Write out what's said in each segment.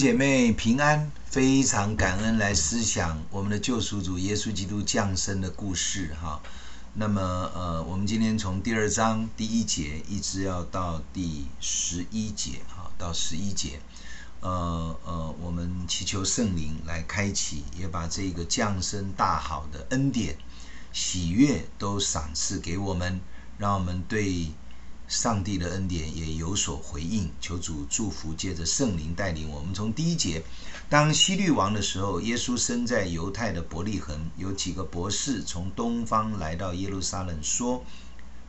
姐妹平安，非常感恩来思想我们的救赎主耶稣基督降生的故事哈。那么呃，我们今天从第二章第一节一直要到第十一节哈，到十一节，呃呃，我们祈求圣灵来开启，也把这个降生大好的恩典、喜悦都赏赐给我们，让我们对。上帝的恩典也有所回应，求主祝福，借着圣灵带领我们。从第一节，当希律王的时候，耶稣生在犹太的伯利恒，有几个博士从东方来到耶路撒冷，说：“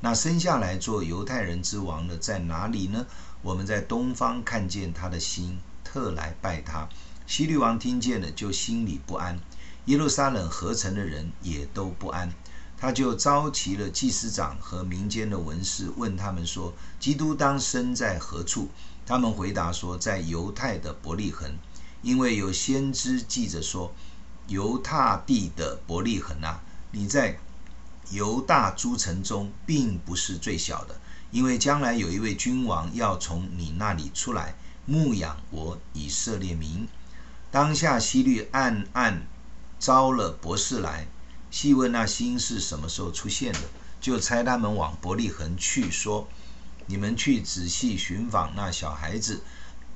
那生下来做犹太人之王的在哪里呢？我们在东方看见他的星，特来拜他。”希律王听见了，就心里不安；耶路撒冷合城的人也都不安。他就召集了祭司长和民间的文士，问他们说：“基督当生在何处？”他们回答说：“在犹太的伯利恒，因为有先知记着说：‘犹大地的伯利恒啊，你在犹大诸城中并不是最小的，因为将来有一位君王要从你那里出来，牧养我以色列民。’当下希律暗暗招了博士来。”细问那星是什么时候出现的，就差他们往伯利恒去，说：“你们去仔细寻访那小孩子，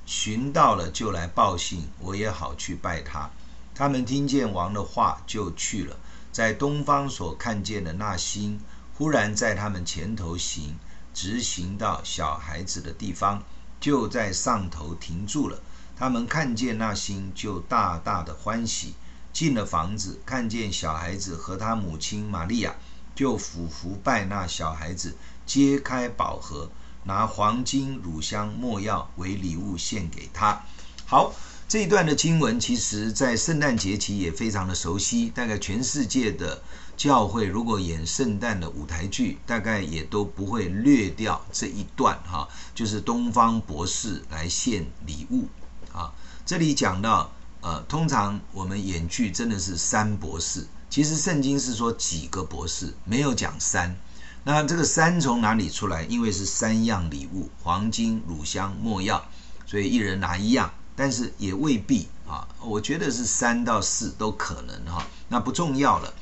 寻到了就来报信，我也好去拜他。”他们听见王的话，就去了。在东方所看见的那星，忽然在他们前头行，直行到小孩子的地方，就在上头停住了。他们看见那星，就大大的欢喜。进了房子，看见小孩子和他母亲玛利亚，就俯伏拜那小孩子，揭开宝盒，拿黄金、乳香、没药为礼物献给他。好，这一段的经文，其实在圣诞节期也非常的熟悉。大概全世界的教会如果演圣诞的舞台剧，大概也都不会略掉这一段哈，就是东方博士来献礼物啊。这里讲到。呃，通常我们演剧真的是三博士，其实圣经是说几个博士，没有讲三。那这个三从哪里出来？因为是三样礼物：黄金、乳香、没药，所以一人拿一样。但是也未必啊，我觉得是三到四都可能哈。那不重要了。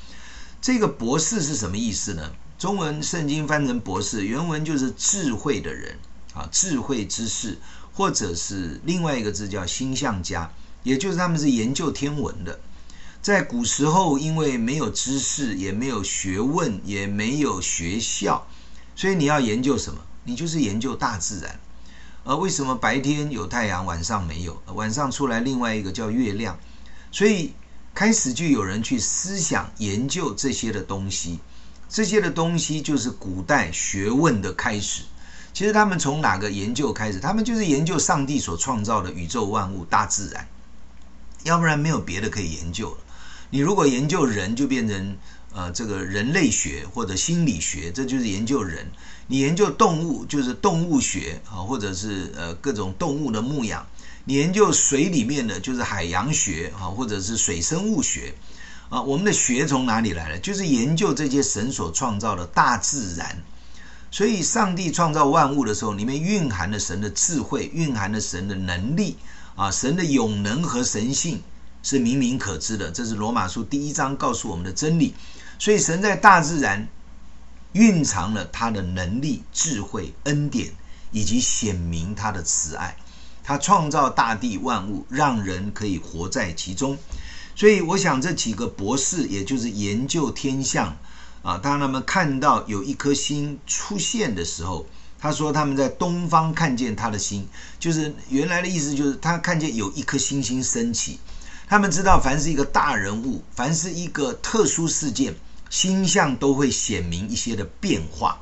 这个博士是什么意思呢？中文圣经翻成博士，原文就是智慧的人啊，智慧之士，或者是另外一个字叫星象家。也就是他们是研究天文的，在古时候，因为没有知识，也没有学问，也没有学校，所以你要研究什么？你就是研究大自然。而为什么白天有太阳，晚上没有？晚上出来另外一个叫月亮，所以开始就有人去思想研究这些的东西。这些的东西就是古代学问的开始。其实他们从哪个研究开始？他们就是研究上帝所创造的宇宙万物、大自然。要不然没有别的可以研究了。你如果研究人，就变成呃这个人类学或者心理学，这就是研究人。你研究动物，就是动物学啊，或者是呃各种动物的牧养。你研究水里面的，就是海洋学啊，或者是水生物学啊。我们的学从哪里来的？就是研究这些神所创造的大自然。所以，上帝创造万物的时候，里面蕴含了神的智慧，蕴含了神的能力。啊，神的永能和神性是明明可知的，这是罗马书第一章告诉我们的真理。所以，神在大自然蕴藏了他的能力、智慧、恩典，以及显明他的慈爱。他创造大地万物，让人可以活在其中。所以，我想这几个博士，也就是研究天象啊，当他们看到有一颗星出现的时候。他说他们在东方看见他的星，就是原来的意思，就是他看见有一颗星星升起。他们知道，凡是一个大人物，凡是一个特殊事件，星象都会显明一些的变化。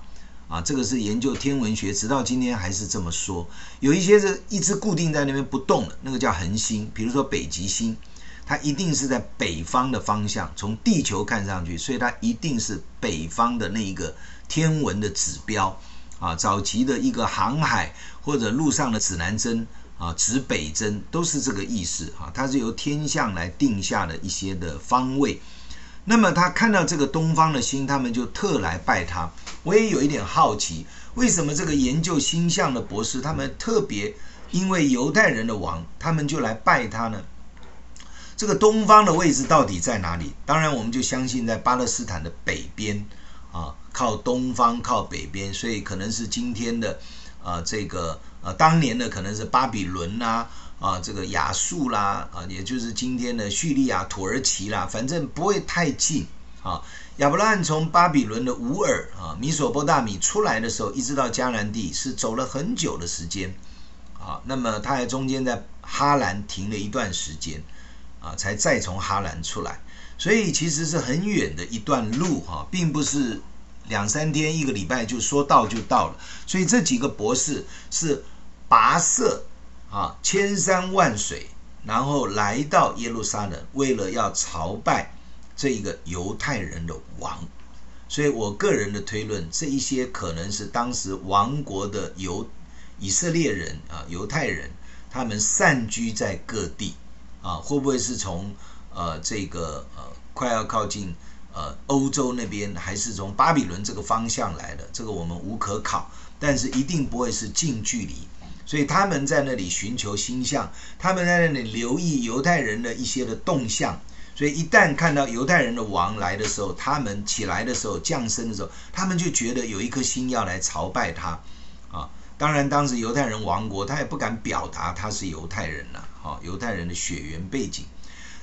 啊，这个是研究天文学，直到今天还是这么说。有一些是一直固定在那边不动的，那个叫恒星，比如说北极星，它一定是在北方的方向，从地球看上去，所以它一定是北方的那一个天文的指标。啊，早期的一个航海或者路上的指南针啊，指北针都是这个意思啊。它是由天象来定下的一些的方位。那么他看到这个东方的星，他们就特来拜他。我也有一点好奇，为什么这个研究星象的博士，他们特别因为犹太人的王，他们就来拜他呢。这个东方的位置到底在哪里？当然，我们就相信在巴勒斯坦的北边，靠东方，靠北边，所以可能是今天的啊，这个呃，当年的可能是巴比伦呐，啊，这个亚述啦，啊，也就是今天的叙利亚、土耳其啦，反正不会太近啊。亚伯拉罕从巴比伦的乌尔啊，米索波大米出来的时候，一直到迦南地是走了很久的时间啊。那么他还中间在哈兰停了一段时间啊，才再从哈兰出来。所以其实是很远的一段路哈，并不是两三天、一个礼拜就说到就到了。所以这几个博士是跋涉啊，千山万水，然后来到耶路撒冷，为了要朝拜。这一个犹太人的王，所以我个人的推论，这一些可能是当时王国的犹以色列人啊，犹太人，他们散居在各地啊，会不会是从呃这个呃快要靠近呃欧洲那边，还是从巴比伦这个方向来的？这个我们无可考，但是一定不会是近距离，所以他们在那里寻求星象，他们在那里留意犹太人的一些的动向。所以一旦看到犹太人的王来的时候，他们起来的时候，降生的时候，他们就觉得有一颗心要来朝拜他，啊，当然当时犹太人王国，他也不敢表达他是犹太人了，啊，犹太人的血缘背景。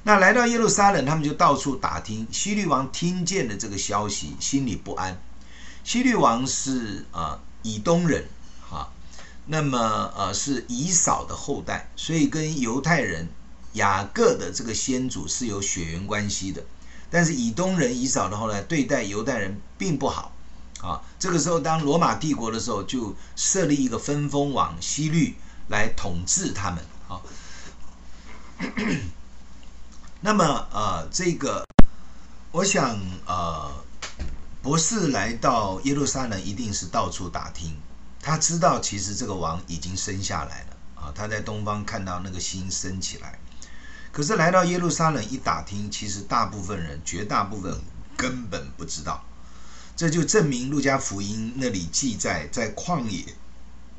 那来到耶路撒冷，他们就到处打听。希律王听见了这个消息，心里不安。希律王是啊以东人，哈，那么呃是以扫的后代，所以跟犹太人。雅各的这个先祖是有血缘关系的，但是以东人以扫的后来对待犹太人并不好啊。这个时候，当罗马帝国的时候，就设立一个分封王希律来统治他们。好，那么呃，这个我想呃，博士来到耶路撒冷一定是到处打听，他知道其实这个王已经生下来了啊，他在东方看到那个星升起来。可是来到耶路撒冷一打听，其实大部分人，绝大部分根本不知道。这就证明路加福音那里记载，在旷野，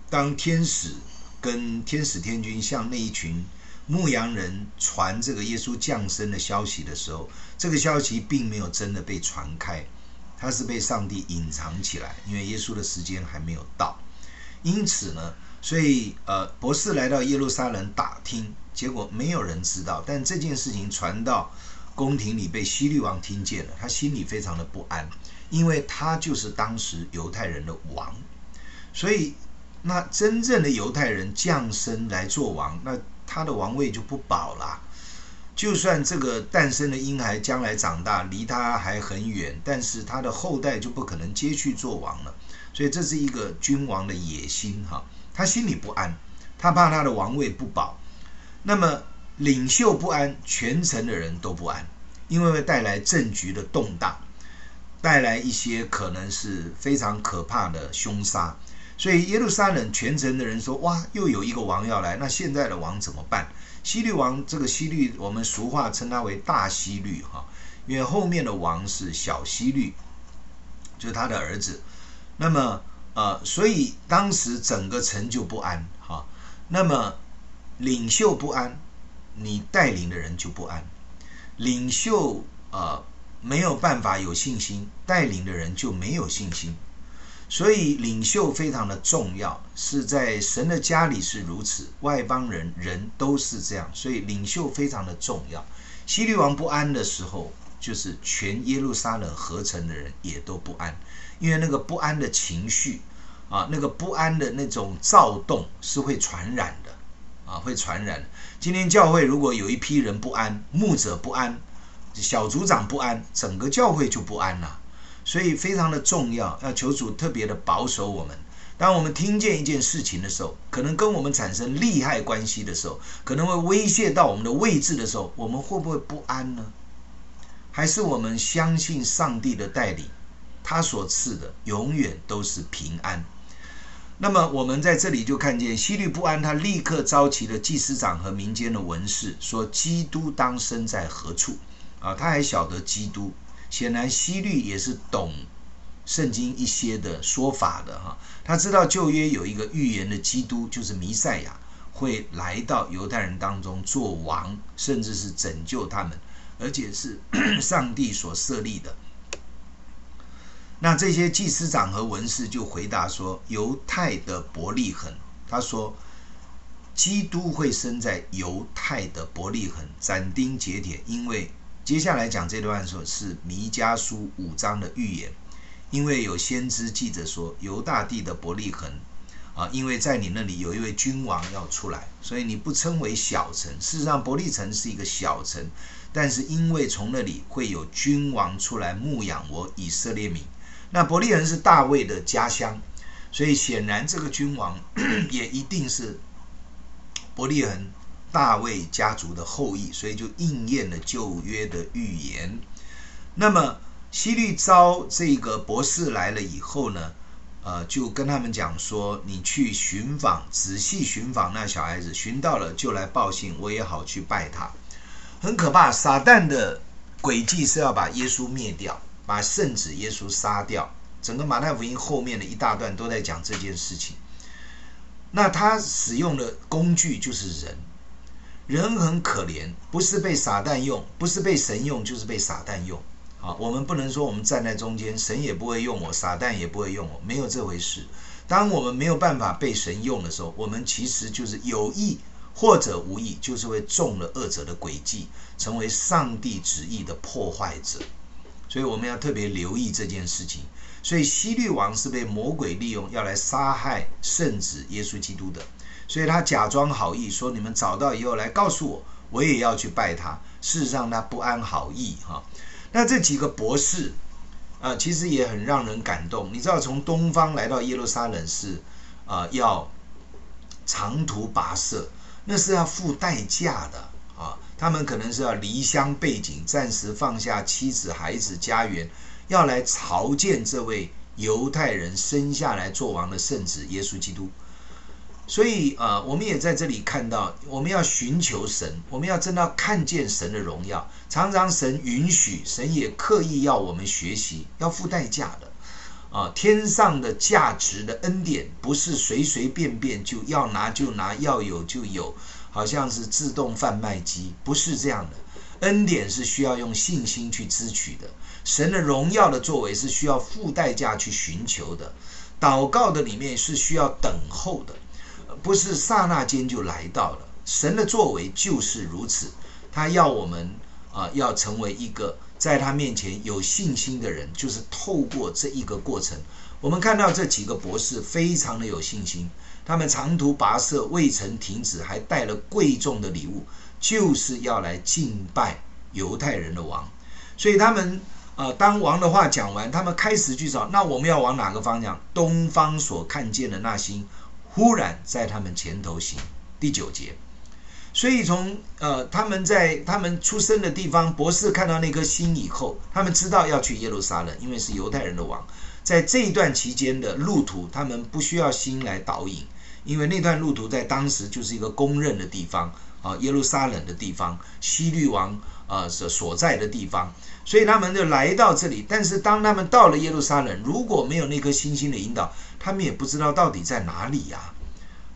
当天使跟天使天君向那一群牧羊人传这个耶稣降生的消息的时候，这个消息并没有真的被传开，它是被上帝隐藏起来，因为耶稣的时间还没有到。因此呢，所以呃，博士来到耶路撒冷打听。结果没有人知道，但这件事情传到宫廷里，被希律王听见了，他心里非常的不安，因为他就是当时犹太人的王，所以那真正的犹太人降生来做王，那他的王位就不保了。就算这个诞生的婴孩将来长大，离他还很远，但是他的后代就不可能接续做王了。所以这是一个君王的野心哈，他心里不安，他怕他的王位不保。那么领袖不安，全城的人都不安，因为会带来政局的动荡，带来一些可能是非常可怕的凶杀。所以耶路撒冷全城的人说：“哇，又有一个王要来，那现在的王怎么办？”希律王这个希律，我们俗话称他为大希律哈，因为后面的王是小希律，就是他的儿子。那么呃，所以当时整个城就不安哈。那么。领袖不安，你带领的人就不安。领袖呃没有办法有信心，带领的人就没有信心。所以领袖非常的重要，是在神的家里是如此，外邦人人都是这样。所以领袖非常的重要。希律王不安的时候，就是全耶路撒冷合成的人也都不安，因为那个不安的情绪啊，那个不安的那种躁动是会传染的。啊，会传染。今天教会如果有一批人不安，牧者不安，小组长不安，整个教会就不安了。所以非常的重要，要求主特别的保守我们。当我们听见一件事情的时候，可能跟我们产生利害关系的时候，可能会威胁到我们的位置的时候，我们会不会不安呢？还是我们相信上帝的带领，他所赐的永远都是平安。那么我们在这里就看见希律不安，他立刻召集了祭司长和民间的文士，说：“基督当生在何处？”啊，他还晓得基督。显然希律也是懂圣经一些的说法的哈，他知道旧约有一个预言的基督，就是弥赛亚，会来到犹太人当中做王，甚至是拯救他们，而且是 上帝所设立的。那这些祭司长和文士就回答说：“犹太的伯利恒，他说，基督会生在犹太的伯利恒，斩钉截铁，因为接下来讲这段的时候是弥迦书五章的预言，因为有先知记者说，犹大地的伯利恒啊，因为在你那里有一位君王要出来，所以你不称为小城。事实上，伯利恒是一个小城，但是因为从那里会有君王出来牧养我以色列民。”那伯利恒是大卫的家乡，所以显然这个君王 也一定是伯利恒大卫家族的后裔，所以就应验了旧约的预言。那么希律召这个博士来了以后呢，呃，就跟他们讲说：“你去寻访，仔细寻访那小孩子，寻到了就来报信，我也好去拜他。”很可怕，撒旦的诡计是要把耶稣灭掉。把圣子耶稣杀掉，整个马太福音后面的一大段都在讲这件事情。那他使用的工具就是人，人很可怜，不是被撒旦用，不是被神用，就是被撒旦用。啊，我们不能说我们站在中间，神也不会用我，撒旦也不会用我，没有这回事。当我们没有办法被神用的时候，我们其实就是有意或者无意，就是会中了恶者的诡计，成为上帝旨意的破坏者。所以我们要特别留意这件事情。所以希律王是被魔鬼利用，要来杀害圣子耶稣基督的。所以他假装好意，说你们找到以后来告诉我，我也要去拜他。事实上他不安好意哈。那这几个博士啊，其实也很让人感动。你知道，从东方来到耶路撒冷是啊，要长途跋涉，那是要付代价的啊。他们可能是要离乡背井，暂时放下妻子、孩子、家园，要来朝见这位犹太人生下来做王的圣子耶稣基督。所以，呃，我们也在这里看到，我们要寻求神，我们要真的看见神的荣耀。常常神允许，神也刻意要我们学习，要付代价的。啊，天上的价值的恩典，不是随随便便就要拿就拿，要有就有。好像是自动贩卖机，不是这样的。恩典是需要用信心去支取的，神的荣耀的作为是需要付代价去寻求的。祷告的里面是需要等候的，不是刹那间就来到了。神的作为就是如此，他要我们啊，要成为一个在他面前有信心的人，就是透过这一个过程。我们看到这几个博士非常的有信心。他们长途跋涉未曾停止，还带了贵重的礼物，就是要来敬拜犹太人的王。所以他们呃，当王的话讲完，他们开始去找。那我们要往哪个方向？东方所看见的那星，忽然在他们前头行。第九节。所以从呃，他们在他们出生的地方，博士看到那颗星以后，他们知道要去耶路撒冷，因为是犹太人的王。在这一段期间的路途，他们不需要星来导引。因为那段路途在当时就是一个公认的地方啊，耶路撒冷的地方，希律王啊所所在的地方，所以他们就来到这里。但是当他们到了耶路撒冷，如果没有那颗星星的引导，他们也不知道到底在哪里呀。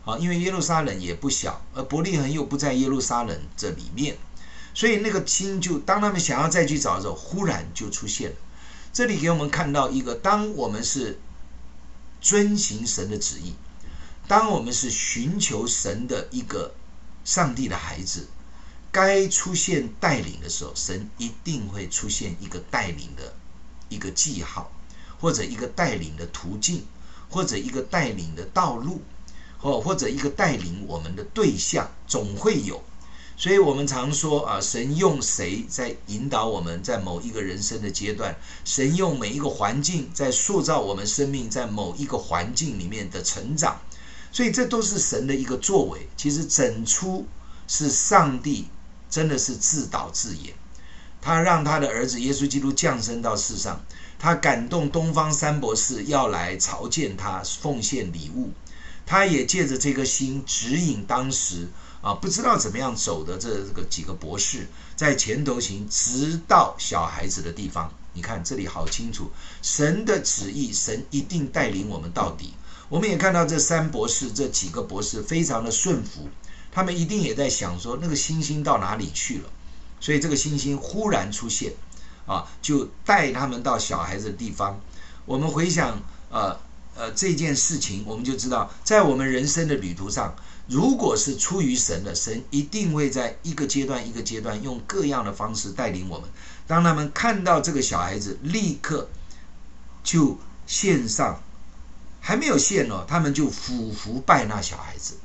啊，因为耶路撒冷也不小，而伯利恒又不在耶路撒冷这里面，所以那个星就当他们想要再去找的时候，忽然就出现了。这里给我们看到一个，当我们是遵行神的旨意。当我们是寻求神的一个上帝的孩子，该出现带领的时候，神一定会出现一个带领的一个记号，或者一个带领的途径，或者一个带领的道路，或或者一个带领我们的对象，总会有。所以我们常说啊，神用谁在引导我们，在某一个人生的阶段，神用每一个环境在塑造我们生命，在某一个环境里面的成长。所以这都是神的一个作为，其实整出是上帝真的是自导自演，他让他的儿子耶稣基督降生到世上，他感动东方三博士要来朝见他，奉献礼物，他也借着这颗星指引当时啊不知道怎么样走的这个几个博士在前头行，直到小孩子的地方。你看这里好清楚，神的旨意，神一定带领我们到底。我们也看到这三博士，这几个博士非常的顺服，他们一定也在想说那个星星到哪里去了。所以这个星星忽然出现，啊，就带他们到小孩子的地方。我们回想，呃呃这件事情，我们就知道，在我们人生的旅途上，如果是出于神的，神一定会在一个阶段一个阶段用各样的方式带领我们。当他们看到这个小孩子，立刻就献上，还没有献哦，他们就俯伏拜那小孩子，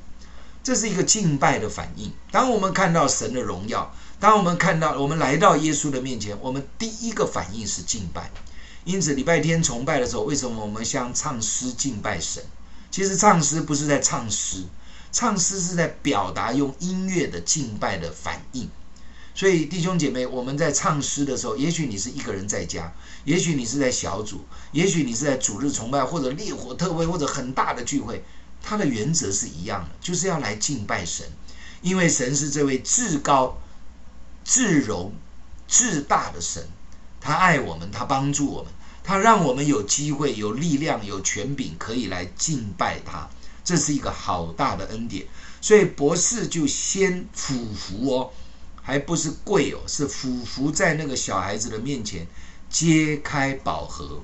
这是一个敬拜的反应。当我们看到神的荣耀。当我们看到我们来到耶稣的面前，我们第一个反应是敬拜。因此，礼拜天崇拜的时候，为什么我们像唱诗敬拜神？其实唱诗不是在唱诗，唱诗是在表达用音乐的敬拜的反应。所以，弟兄姐妹，我们在唱诗的时候，也许你是一个人在家，也许你是在小组，也许你是在主日崇拜或者烈火特会或者很大的聚会，它的原则是一样的，就是要来敬拜神，因为神是这位至高。至荣、至大的神，他爱我们，他帮助我们，他让我们有机会、有力量、有权柄，可以来敬拜他。这是一个好大的恩典。所以博士就先俯伏哦，还不是跪哦，是俯伏在那个小孩子的面前，揭开宝盒，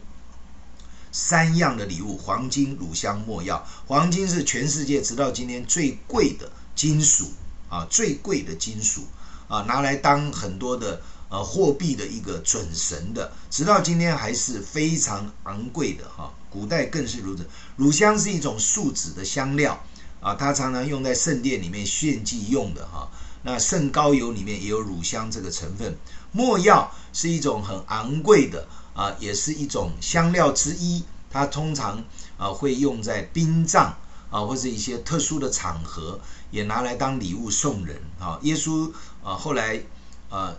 三样的礼物：黄金、乳香、没药。黄金是全世界直到今天最贵的金属啊，最贵的金属。啊，拿来当很多的呃货币的一个准绳的，直到今天还是非常昂贵的哈。古代更是如此。乳香是一种树脂的香料啊，它常常用在圣殿里面献祭用的哈。那圣膏油里面也有乳香这个成分。没药是一种很昂贵的啊，也是一种香料之一，它通常啊会用在殡葬啊或者一些特殊的场合。也拿来当礼物送人啊！耶稣啊，后来啊，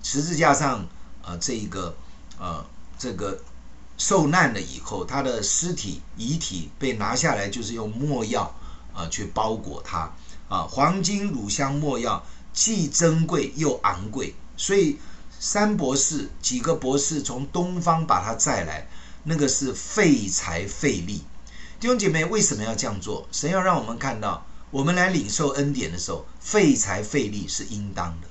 十字架上啊，这一个啊，这个受难了以后，他的尸体遗体被拿下来，就是用墨药啊去包裹它啊。黄金、乳香、墨药，既珍贵又昂贵，所以三博士几个博士从东方把他载来，那个是费财费力。弟兄姐妹，为什么要这样做？神要让我们看到，我们来领受恩典的时候，费财费力是应当的，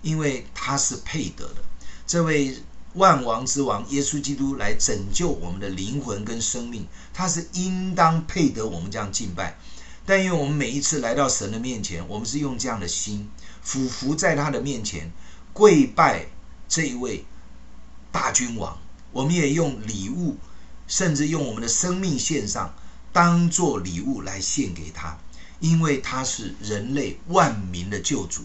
因为他是配得的。这位万王之王耶稣基督来拯救我们的灵魂跟生命，他是应当配得我们这样敬拜。但因为我们每一次来到神的面前，我们是用这样的心，俯伏在他的面前，跪拜这一位大君王。我们也用礼物，甚至用我们的生命献上。当做礼物来献给他，因为他是人类万民的救主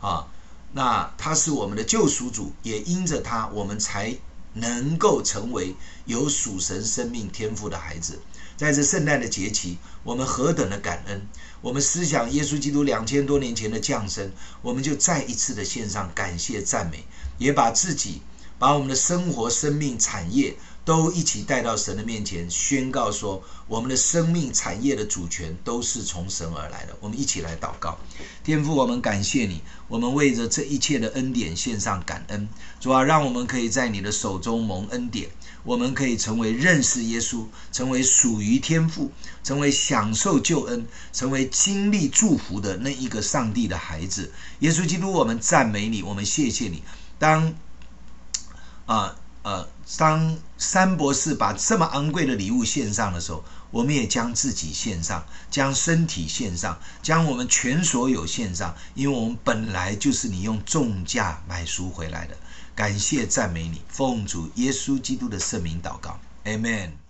啊，那他是我们的救赎主，也因着他，我们才能够成为有属神生命天赋的孩子。在这圣诞的节期，我们何等的感恩！我们思想耶稣基督两千多年前的降生，我们就再一次的献上感谢赞美，也把自己、把我们的生活、生命、产业。都一起带到神的面前，宣告说：我们的生命产业的主权都是从神而来的。我们一起来祷告，天父，我们感谢你，我们为着这一切的恩典献上感恩。主啊，让我们可以在你的手中蒙恩典，我们可以成为认识耶稣，成为属于天父，成为享受救恩，成为经历祝福的那一个上帝的孩子。耶稣基督，我们赞美你，我们谢谢你。当啊。呃，当三博士把这么昂贵的礼物献上的时候，我们也将自己献上，将身体献上，将我们全所有献上，因为我们本来就是你用重价买赎回来的。感谢赞美你，奉主耶稣基督的圣名祷告，Amen。